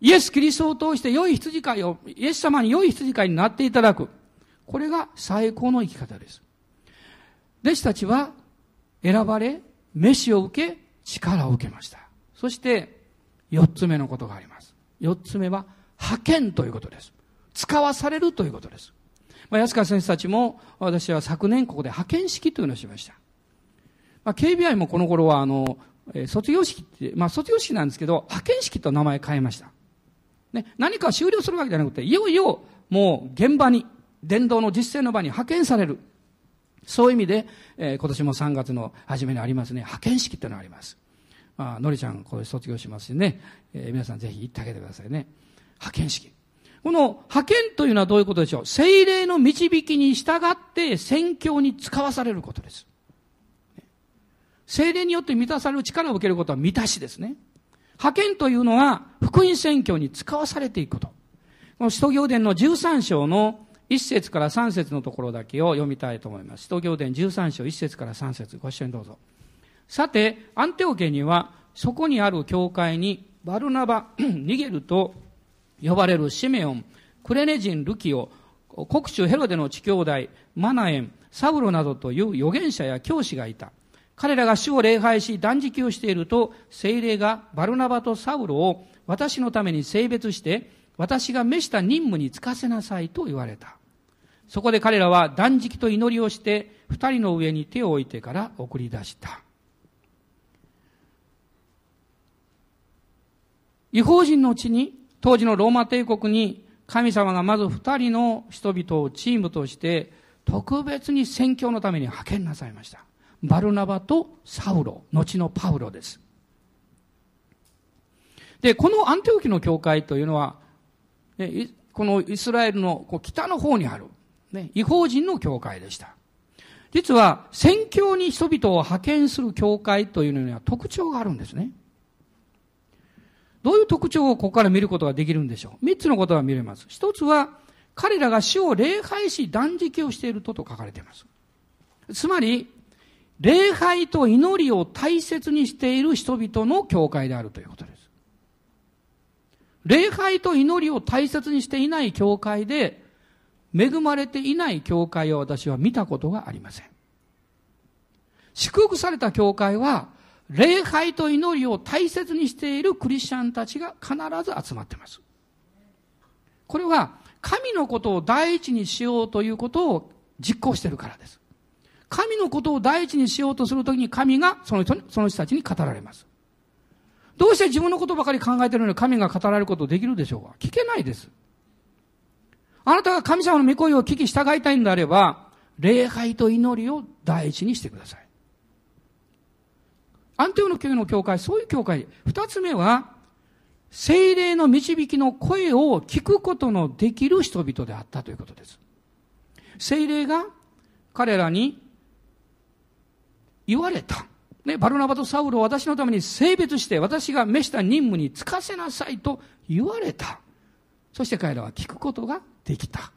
イエス・キリストを通して良い羊飼いを、イエス様に良い羊飼いになっていただく。これが最高の生き方です。弟子たちは選ばれ、飯を受け、力を受けました。そして、四つ目のことがあります。四つ目は、派遣ということです。使わされるということです。まあ、安川先生たちも、私は昨年ここで派遣式というのをしました。まあ、KBI もこの頃は、あの、卒業式って、まあ、卒業式なんですけど、派遣式と名前変えました。ね、何か終了するわけじゃなくて、いよいよもう現場に、伝道の実践の場に派遣される。そういう意味で、えー、今年も3月の初めにありますね、派遣式っていうのがあります。まあ、のりちゃん、これ卒業しますしね、えー、皆さんぜひ行ってあげてくださいね。派遣式。この派遣というのはどういうことでしょう？精霊の導きに従って宣教に使わされることです。精霊によって満たされる力を受けることは満たしですね。派遣というのは福音宣教に使わされていくと。この使徒行伝の13章の1節から3節のところだけを読みたいと思います。使徒行伝13章1節から3節ご一緒にどうぞ。さて、アンテオ家には、そこにある教会に、バルナバ、(clears throat) 逃げると呼ばれるシメオン、クレネ人ルキオ、国主ヘロデの地兄弟、マナエン、サウロなどという預言者や教師がいた。彼らが主を礼拝し断食をしていると、精霊がバルナバとサウロを私のために性別して、私が召した任務に就かせなさいと言われた。そこで彼らは断食と祈りをして、二人の上に手を置いてから送り出した。違法人のうちに、当時のローマ帝国に神様がまず二人の人々をチームとして特別に宣教のために派遣なさいました。バルナバとサウロ、後のパウロです。で、このアンテオキの教会というのは、このイスラエルの北の方にある、ね、違法人の教会でした。実は、宣教に人々を派遣する教会というのには特徴があるんですね。どういう特徴をここから見ることができるんでしょう？三つのことが見れます。一つは、彼らが主を礼拝し断食をしているとと書かれています。つまり、礼拝と祈りを大切にしている人々の教会であるということです。礼拝と祈りを大切にしていない教会で、恵まれていない教会を私は見たことがありません。祝福された教会は、礼拝と祈りを大切にしているクリスチャンたちが必ず集まっています。これは、神のことを第一にしようということを実行しているからです。神のことを第一にしようとするときに神がその人に、その人たちに語られます。どうして自分のことばかり考えているのに神が語られることできるでしょうか？聞けないです。あなたが神様の御声を聞き従いたいんであれば、礼拝と祈りを第一にしてください。アンテオの教の教会、そういう教会。二つ目は、精霊の導きの声を聞くことのできる人々であったということです。精霊が彼らに言われた。ね、バルナバとサウルを私のために性別して私が召した任務に就かせなさいと言われた。そして彼らは聞くことができた。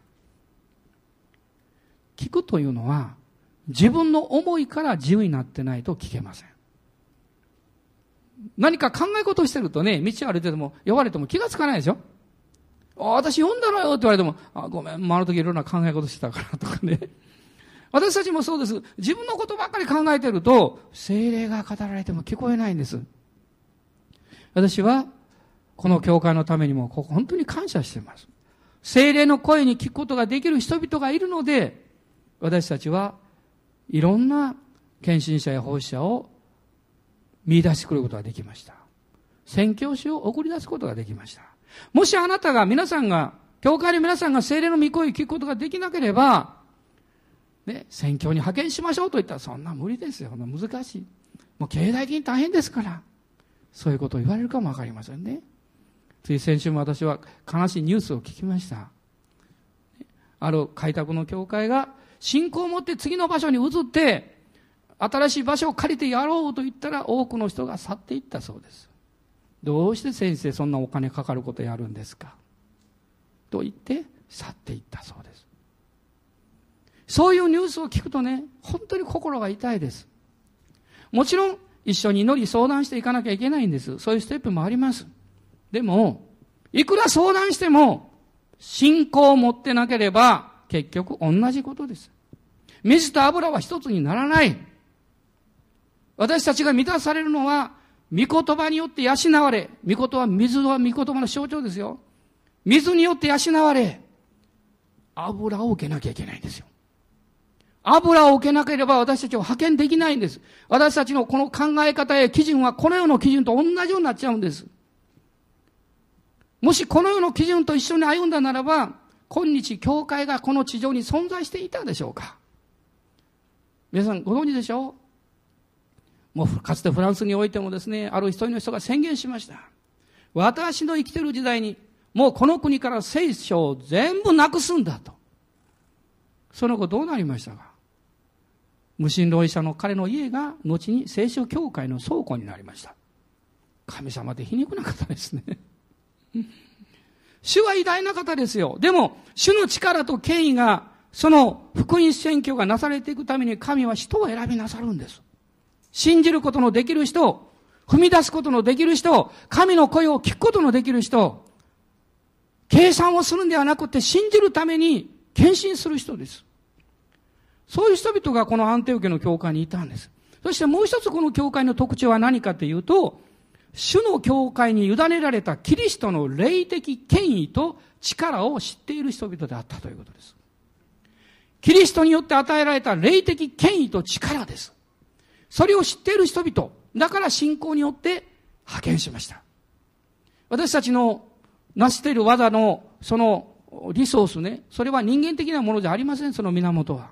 聞くというのは自分の思いから自由になってないと聞けません。何か考え事をしてるとね、道を歩いてても、呼ばれても気がつかないでしょ、私読んだのよって言われても、あ、ごめん、あの時いろんな考え事してたからとかね。私たちもそうです。自分のことばっかり考えてると、精霊が語られても聞こえないんです。私は、この教会のためにも、ここ本当に感謝しています。精霊の声に聞くことができる人々がいるので、私たちはいろんな献身者や奉仕者を見出してくることができました。宣教師を送り出すことができました。もしあなたが、皆さんが、教会の皆さんが精霊の御声を聞くことができなければ、ね、宣教に派遣しましょうと言ったら、そんな無理ですよ。難しい。もう経済的に大変ですから。そういうことを言われるかもわかりませんね。つい先週も私は悲しいニュースを聞きました。ある開拓の教会が信仰を持って次の場所に移って、新しい場所を借りてやろうと言ったら多くの人が去っていったそうです。どうして先生そんなお金かかることやるんですか？と言って去っていったそうです。そういうニュースを聞くとね、本当に心が痛いです。もちろん、一緒に祈り相談していかなきゃいけないんです。そういうステップもあります。でも、いくら相談しても、信仰を持ってなければ、結局同じことです。水と油は一つにならない。私たちが満たされるのは、御言葉によって養われ、御言葉、水は御言葉の象徴ですよ。水によって養われ、油を受けなきゃいけないんですよ。油を受けなければ私たちは派遣できないんです。私たちのこの考え方や基準はこの世の基準と同じようになっちゃうんです。もしこの世の基準と一緒に歩んだならば、今日教会がこの地上に存在していたでしょうか皆さんご存知でしょう？もうかつてフランスにおいてもですね、ある一人の人が宣言しました。私の生きてる時代に、もうこの国から聖書を全部なくすんだと。その後どうなりましたか？無神論者の彼の家が後に聖書教会の倉庫になりました。神様って皮肉な方ですね。(laughs) 主は偉大な方ですよ。でも、主の力と権威が、その福音宣教がなされていくために神は人を選びなさるんです。信じることのできる人、踏み出すことのできる人、神の声を聞くことのできる人、計算をするんではなくて信じるために献身する人です。そういう人々がこのアンテオケの教会にいたんです。そしてもう一つこの教会の特徴は何かというと、主の教会に委ねられたキリストの霊的権威と力を知っている人々であったということです。キリストによって与えられた霊的権威と力です。それを知っている人々、だから信仰によって派遣しました。私たちの成している技のそのリソースね、それは人間的なものじゃありません、その源は。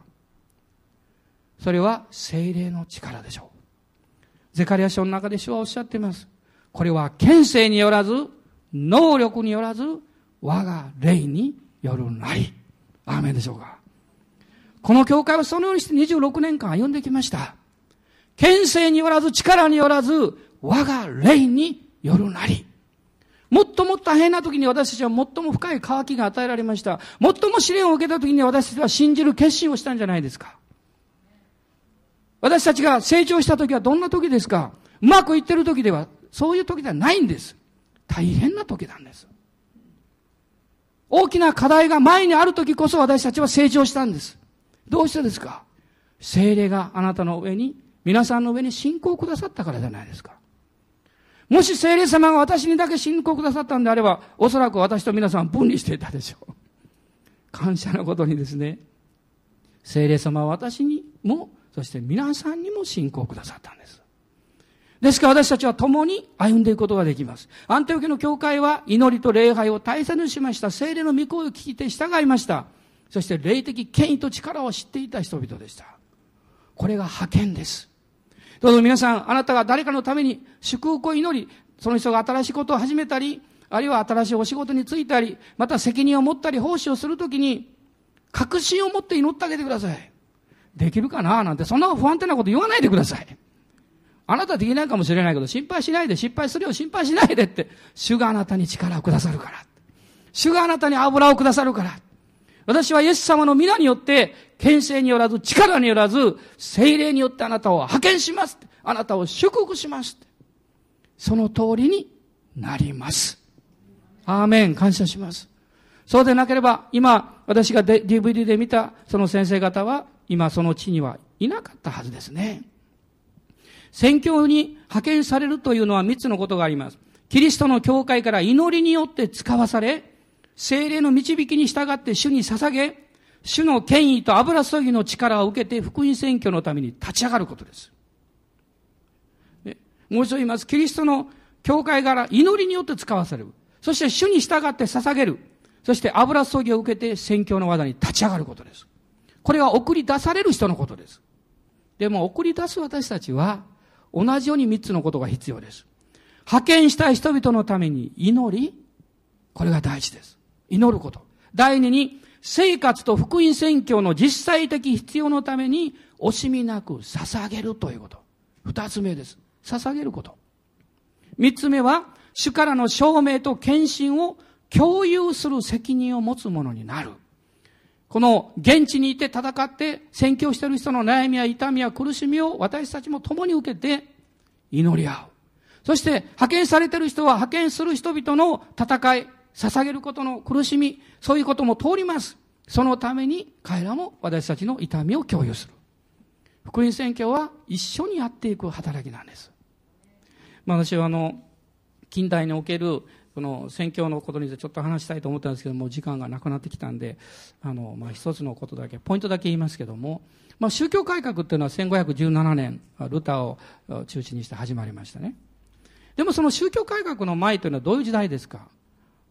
それは精霊の力でしょう。ゼカリア書の中で主はおっしゃっています。これは権勢によらず、能力によらず、我が霊によるなり。アーメンでしょうか。この教会はそのようにして26年間歩んできました。権勢によらず、力によらず、我が霊によるなり。もっともっと大変な時に私たちは最も深い渇きが与えられました。最も試練を受けた時に私たちは信じる決心をしたんじゃないですか。私たちが成長した時はどんな時ですか？うまくいってる時では、そういう時ではないんです。大変な時なんです。大きな課題が前にある時こそ私たちは成長したんです。どうしてですか？精霊があなたの上に、皆さんの上に信仰をくださったからじゃないですか。もし聖霊様が私にだけ信仰くださったんであれば、おそらく私と皆さん分離していたでしょう。感謝のことにですね、聖霊様は私にも、そして皆さんにも信仰をくださったんです。ですから私たちは共に歩んでいくことができます。アンテオケの教会は祈りと礼拝を大切にしました。聖霊の御声を聞いて従いました。そして霊的権威と力を知っていた人々でした。これが派遣です。どうぞ皆さん、あなたが誰かのために祝福を祈り、その人が新しいことを始めたり、あるいは新しいお仕事に就いたり、また責任を持ったり奉仕をするときに、確信を持って祈ってあげてください。できるかななんて、そんな不安定なこと言わないでください。あなたできないかもしれないけど、心配しないで、失敗するよ、心配しないでって、主があなたに力をくださるから。主があなたに油をくださるから。私はイエス様の皆によって、権勢によらず、力によらず、精霊によってあなたを派遣します。あなたを祝福します。その通りになります。アーメン、感謝します。そうでなければ、今、私が DVD で見たその先生方は、今その地にはいなかったはずですね。宣教に派遣されるというのは三つのことがあります。キリストの教会から祈りによって使わされ、精霊の導きに従って主に捧げ、主の権威と油注ぎの力を受けて福音宣教のために立ち上がることです。もう一度言います。キリストの教会から祈りによって使わされる。そして主に従って捧げる。そして油注ぎを受けて宣教の技に立ち上がることです。これは送り出される人のことです。でも送り出す私たちは同じように三つのことが必要です。派遣したい人々のために祈り、これが大事です。祈ること。第二に、生活と福音宣教の実際的必要のために惜しみなく捧げるということ。二つ目です。捧げること。三つ目は、主からの証明と献身を共有する責任を持つ者になる。この現地にいて戦って宣教している人の悩みや痛みや苦しみを私たちも共に受けて祈り合う。そして派遣されている人は派遣する人々の戦い、捧げることの苦しみ、そういうことも通ります。そのために彼らも私たちの痛みを共有する。福音宣教は一緒にやっていく働きなんです。まあ、私はあの、近代におけるこの宣教のことについてちょっと話したいと思ったんですけども、時間がなくなってきたんで、あの、まあ、一つのことだけ、ポイントだけ言いますけども、まあ、宗教改革っていうのは1517年、ルターを中心にして始まりましたね。でもその宗教改革の前というのはどういう時代ですか？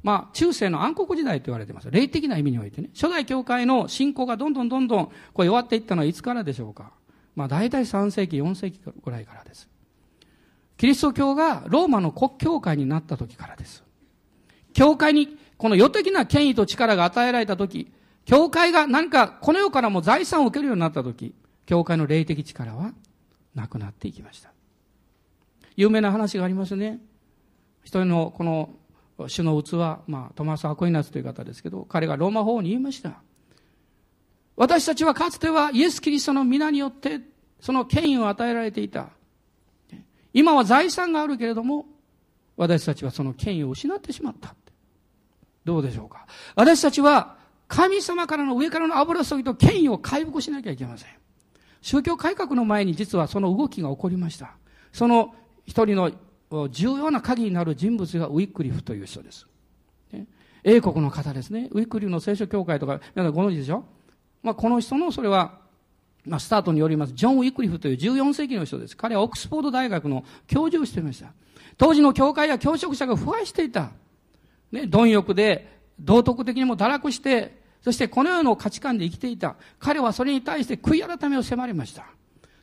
まあ、中世の暗黒時代と言われています。霊的な意味においてね。初代教会の信仰がどんどんどんどんこう弱っていったのはいつからでしょうか？まあ、大体3世紀、4世紀ぐらいからです。キリスト教がローマの国教会になった時からです。教会にこの世的な権威と力が与えられた時、教会が何かこの世からも財産を受けるようになった時、教会の霊的力はなくなっていきました。有名な話がありますね。一人のこの主の器、まあ、トマス・アコイナスという方ですけど、彼がローマ法王に言いました。私たちはかつてはイエス・キリストの皆によってその権威を与えられていた。今は財産があるけれども、私たちはその権威を失ってしまった。どうでしょうか？私たちは神様からの上からの油注ぎと権威を回復しなきゃいけません。宗教改革の前に実はその動きが起こりました。その一人の重要な鍵になる人物がウィックリフという人です。英国の方ですね。ウィックリフの聖書協会とか、皆さんご存知でしょ？まあ、この人のそれは、まあ、スタートによります、ジョン・ウィックリフという14世紀の人です。彼はオックスフォード大学の教授をしていました。当時の教会や教職者が腐敗していた。ね、貪欲で、道徳的にも堕落して、そしてこの世の価値観で生きていた。彼はそれに対して悔い改めを迫りました。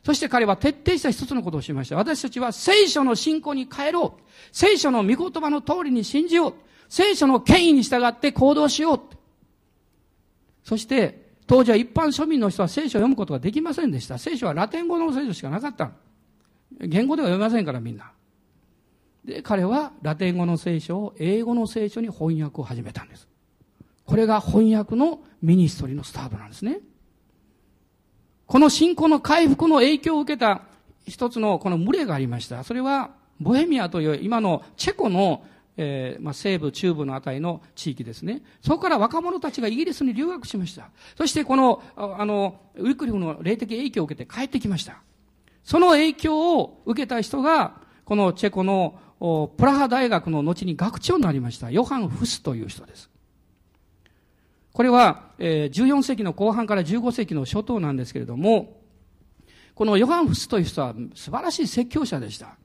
そして彼は徹底した一つのことをしました。私たちは聖書の信仰に変えろう。聖書の御言葉の通りに信じよう。聖書の権威に従って行動しよう。そして、当時は一般庶民の人は聖書を読むことができませんでした。聖書はラテン語の聖書しかなかった。言語では読めませんからみんな。で、彼はラテン語の聖書を英語の聖書に翻訳を始めたんです。これが翻訳のミニストリーのスタートなんですね。この信仰の回復の影響を受けた一つのこの群れがありました。それは、ボヘミアという今のチェコのえー、まあ、西部、中部のあたりの地域ですね。そこから若者たちがイギリスに留学しました。そしてこの、あの、ウィクリフの霊的影響を受けて帰ってきました。その影響を受けた人が、このチェコのプラハ大学の後に学長になりました。ヨハン・フスという人です。これは、えー、14世紀の後半から15世紀の初頭なんですけれども、このヨハン・フスという人は素晴らしい説教者でした。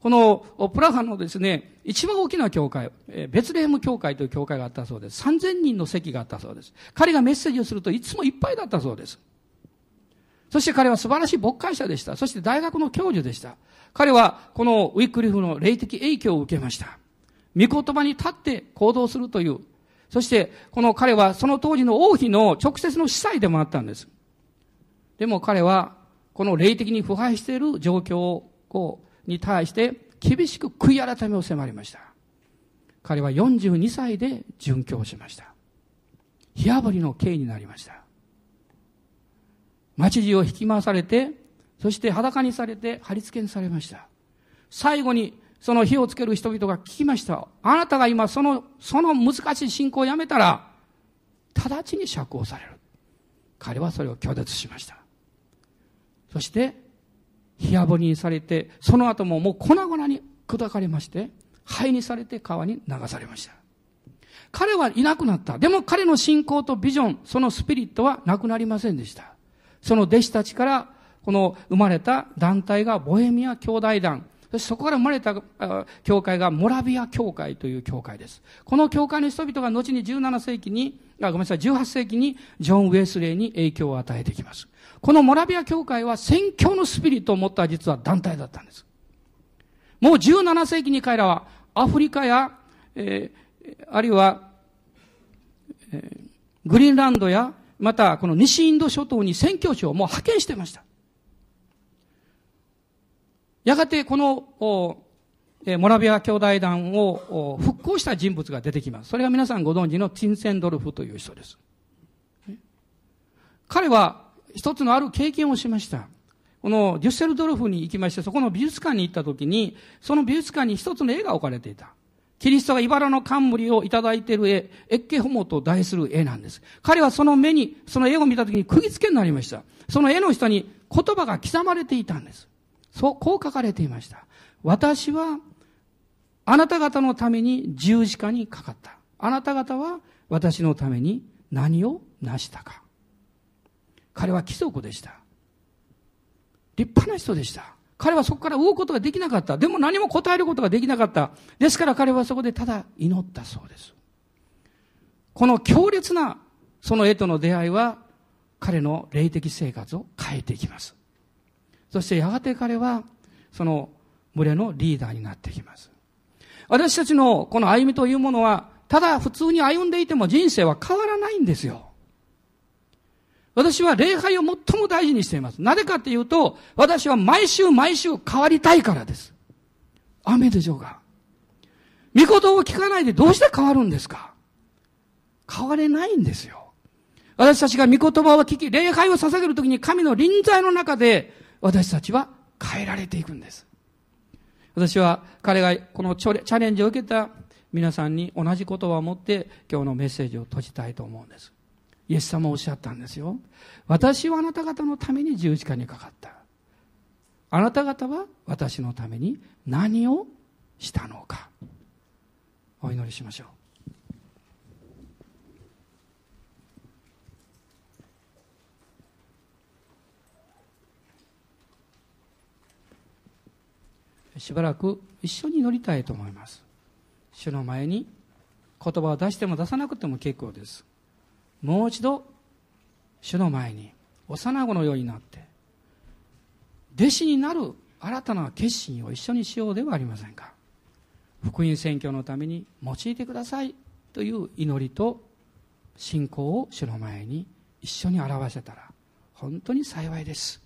このプラハのですね、一番大きな教会、ベツレヘム教会という教会があったそうです。3000人の席があったそうです。彼がメッセージをするといつもいっぱいだったそうです。そして彼は素晴らしい牧会者でした。そして大学の教授でした。彼はこのウィックリフの霊的影響を受けました。御言葉に立って行動するという。そしてこの彼はその当時の王妃の直接の司祭でもあったんです。でも彼はこの霊的に腐敗している状況をに対して厳しく悔い改めを迫りました。彼は42歳で殉教しました。火あぶりの刑になりました。町地を引き回されて、そして裸にされて貼り付けにされました。最後にその火をつける人々が聞きました。あなたが今その、その難しい信仰をやめたら、直ちに釈放される。彼はそれを拒絶しました。そして、火あぶりにされて、その後ももう粉々に砕かれまして、灰にされて川に流されました。彼はいなくなった。でも彼の信仰とビジョン、そのスピリットはなくなりませんでした。その弟子たちから、この生まれた団体がボヘミア兄弟団、そしてそこから生まれた教会がモラビア教会という教会です。この教会の人々が後に17世紀に、あごめんなさい、18世紀にジョン・ウェスレーに影響を与えてきます。このモラビア教会は宣教のスピリットを持った実は団体だったんです。もう17世紀に彼らはアフリカや、えー、あるいは、えー、グリーンランドや、またこの西インド諸島に宣教師をもう派遣してました。やがてこの、モラビア兄弟団を復興した人物が出てきます。それが皆さんご存知のティンセンドルフという人です。彼は一つのある経験をしました。このデュッセルドルフに行きまして、そこの美術館に行った時に、その美術館に一つの絵が置かれていた。キリストが茨の冠をいただいている絵、エッケホモと題する絵なんです。彼はその目に、その絵を見た時に釘付けになりました。その絵の下に言葉が刻まれていたんです。そう、こう書かれていました。私は、あなた方のために十字架にかかった。あなた方は私のために何を成したか。彼は貴族でした。立派な人でした。彼はそこから動くことができなかった。でも何も答えることができなかった。ですから彼はそこでただ祈ったそうです。この強烈なその絵との出会いは彼の霊的生活を変えていきます。そしてやがて彼はその群れのリーダーになってきます。私たちのこの歩みというものは、ただ普通に歩んでいても人生は変わらないんですよ。私は礼拝を最も大事にしています。なぜかっていうと、私は毎週毎週変わりたいからです。雨でしょうか。御言を聞かないでどうして変わるんですか変われないんですよ。私たちが御言葉を聞き、礼拝を捧げるときに神の臨在の中で私たちは変えられていくんです。私は彼がこのチャレンジを受けた皆さんに同じ言葉を持って今日のメッセージを閉じたいと思うんです。イエス様おっしゃったんですよ。私はあなた方のために十字架にかかった。あなた方は私のために何をしたのか。お祈りしましょう。しばらく一緒に乗りたいと思います主の前に言葉を出しても出さなくても結構ですもう一度主の前に幼子のようになって弟子になる新たな決心を一緒にしようではありませんか。福音宣教のために用いてくださいという祈りと信仰を主の前に一緒に表せたら本当に幸いです。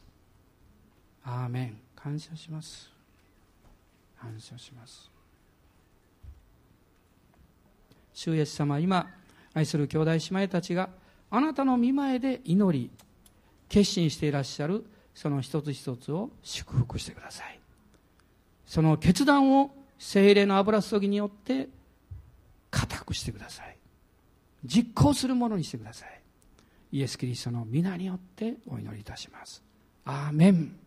アーメン。感謝します。感謝します。主イエス様今愛する兄弟姉妹たちがあなたの見前で祈り決心していらっしゃるその一つ一つを祝福してください。その決断を精霊の油注ぎによって固くしてください。実行するものにしてください。イエス・キリストの皆によってお祈りいたします。アーメン。